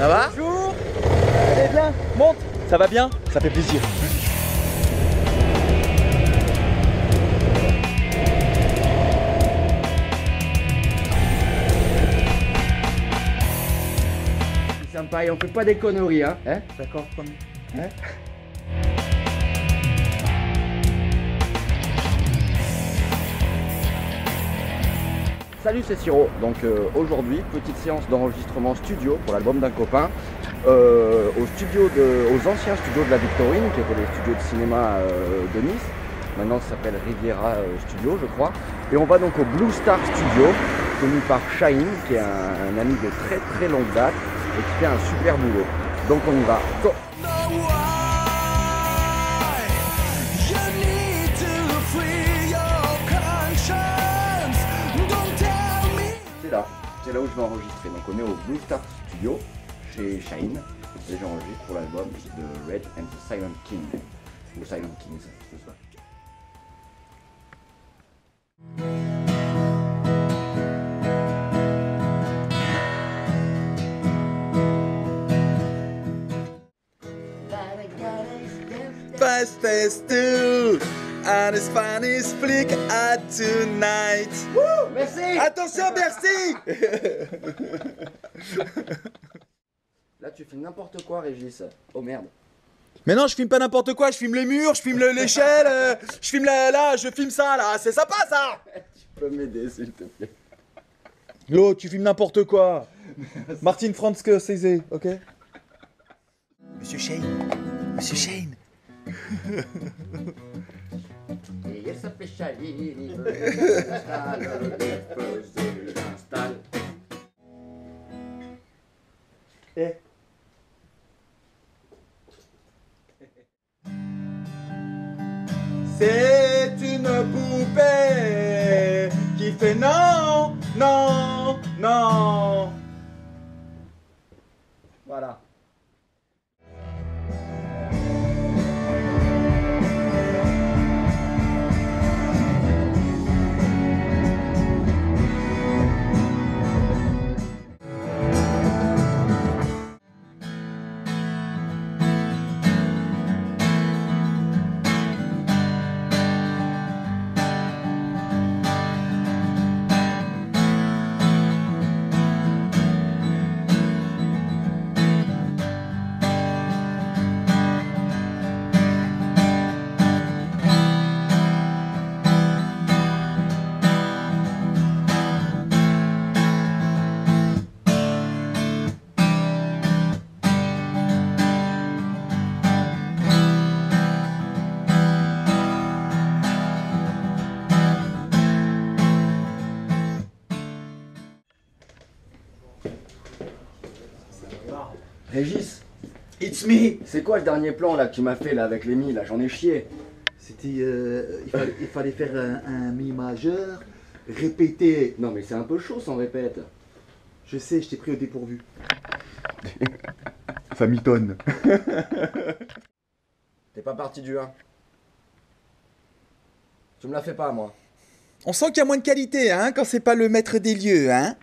Ça va Bonjour. Allez, viens, monte. Ça va bien? Ça fait plaisir. C'est sympa et on fait pas des conneries, hein, hein? D'accord, promis. Hein? Salut, c'est Siro. Donc euh, aujourd'hui, petite séance d'enregistrement studio pour l'album d'un copain. euh, aux anciens studios de la Victorine, qui étaient les studios de cinéma euh, de Nice. Maintenant, ça s'appelle Riviera Studio, je crois. Et on va donc au Blue Star Studio, tenu par Shaheen, qui est un, ami de très très longue date et qui fait un super boulot. Donc on y va. C'est là où je vais enregistrer. Donc on est au Blue Star Studio chez Shine et j'enregistre pour l'album de Red and the Silent King ou Silent Kings, pas. Fastest two and Spanish flick at tonight. Merci Attention, merci Là tu filmes n'importe quoi Régis. Oh merde. Mais non, je filme pas n'importe quoi, je filme les murs, je filme le- l'échelle, euh, je filme là, là, je filme ça là, c'est sympa ça Tu peux m'aider s'il te plaît? Lo, tu filmes n'importe quoi. Martin Franz Scorsese, ok? Monsieur Shane, Monsieur Shane. Eh, C'est une poupée qui fait non, non, non. Voilà. Régis, It's me. c'est quoi ce dernier plan là que tu m'as fait là avec les mi là? J'en ai chié. C'était, euh, il, fallait, il fallait faire un, un mi majeur, répéter. Non mais c'est un peu chaud sans répète. Je sais, je t'ai pris au dépourvu. Familton. T'es pas parti du 1. Tu me la fais pas moi. On sent qu'il y a moins de qualité, hein, quand c'est pas le maître des lieux, hein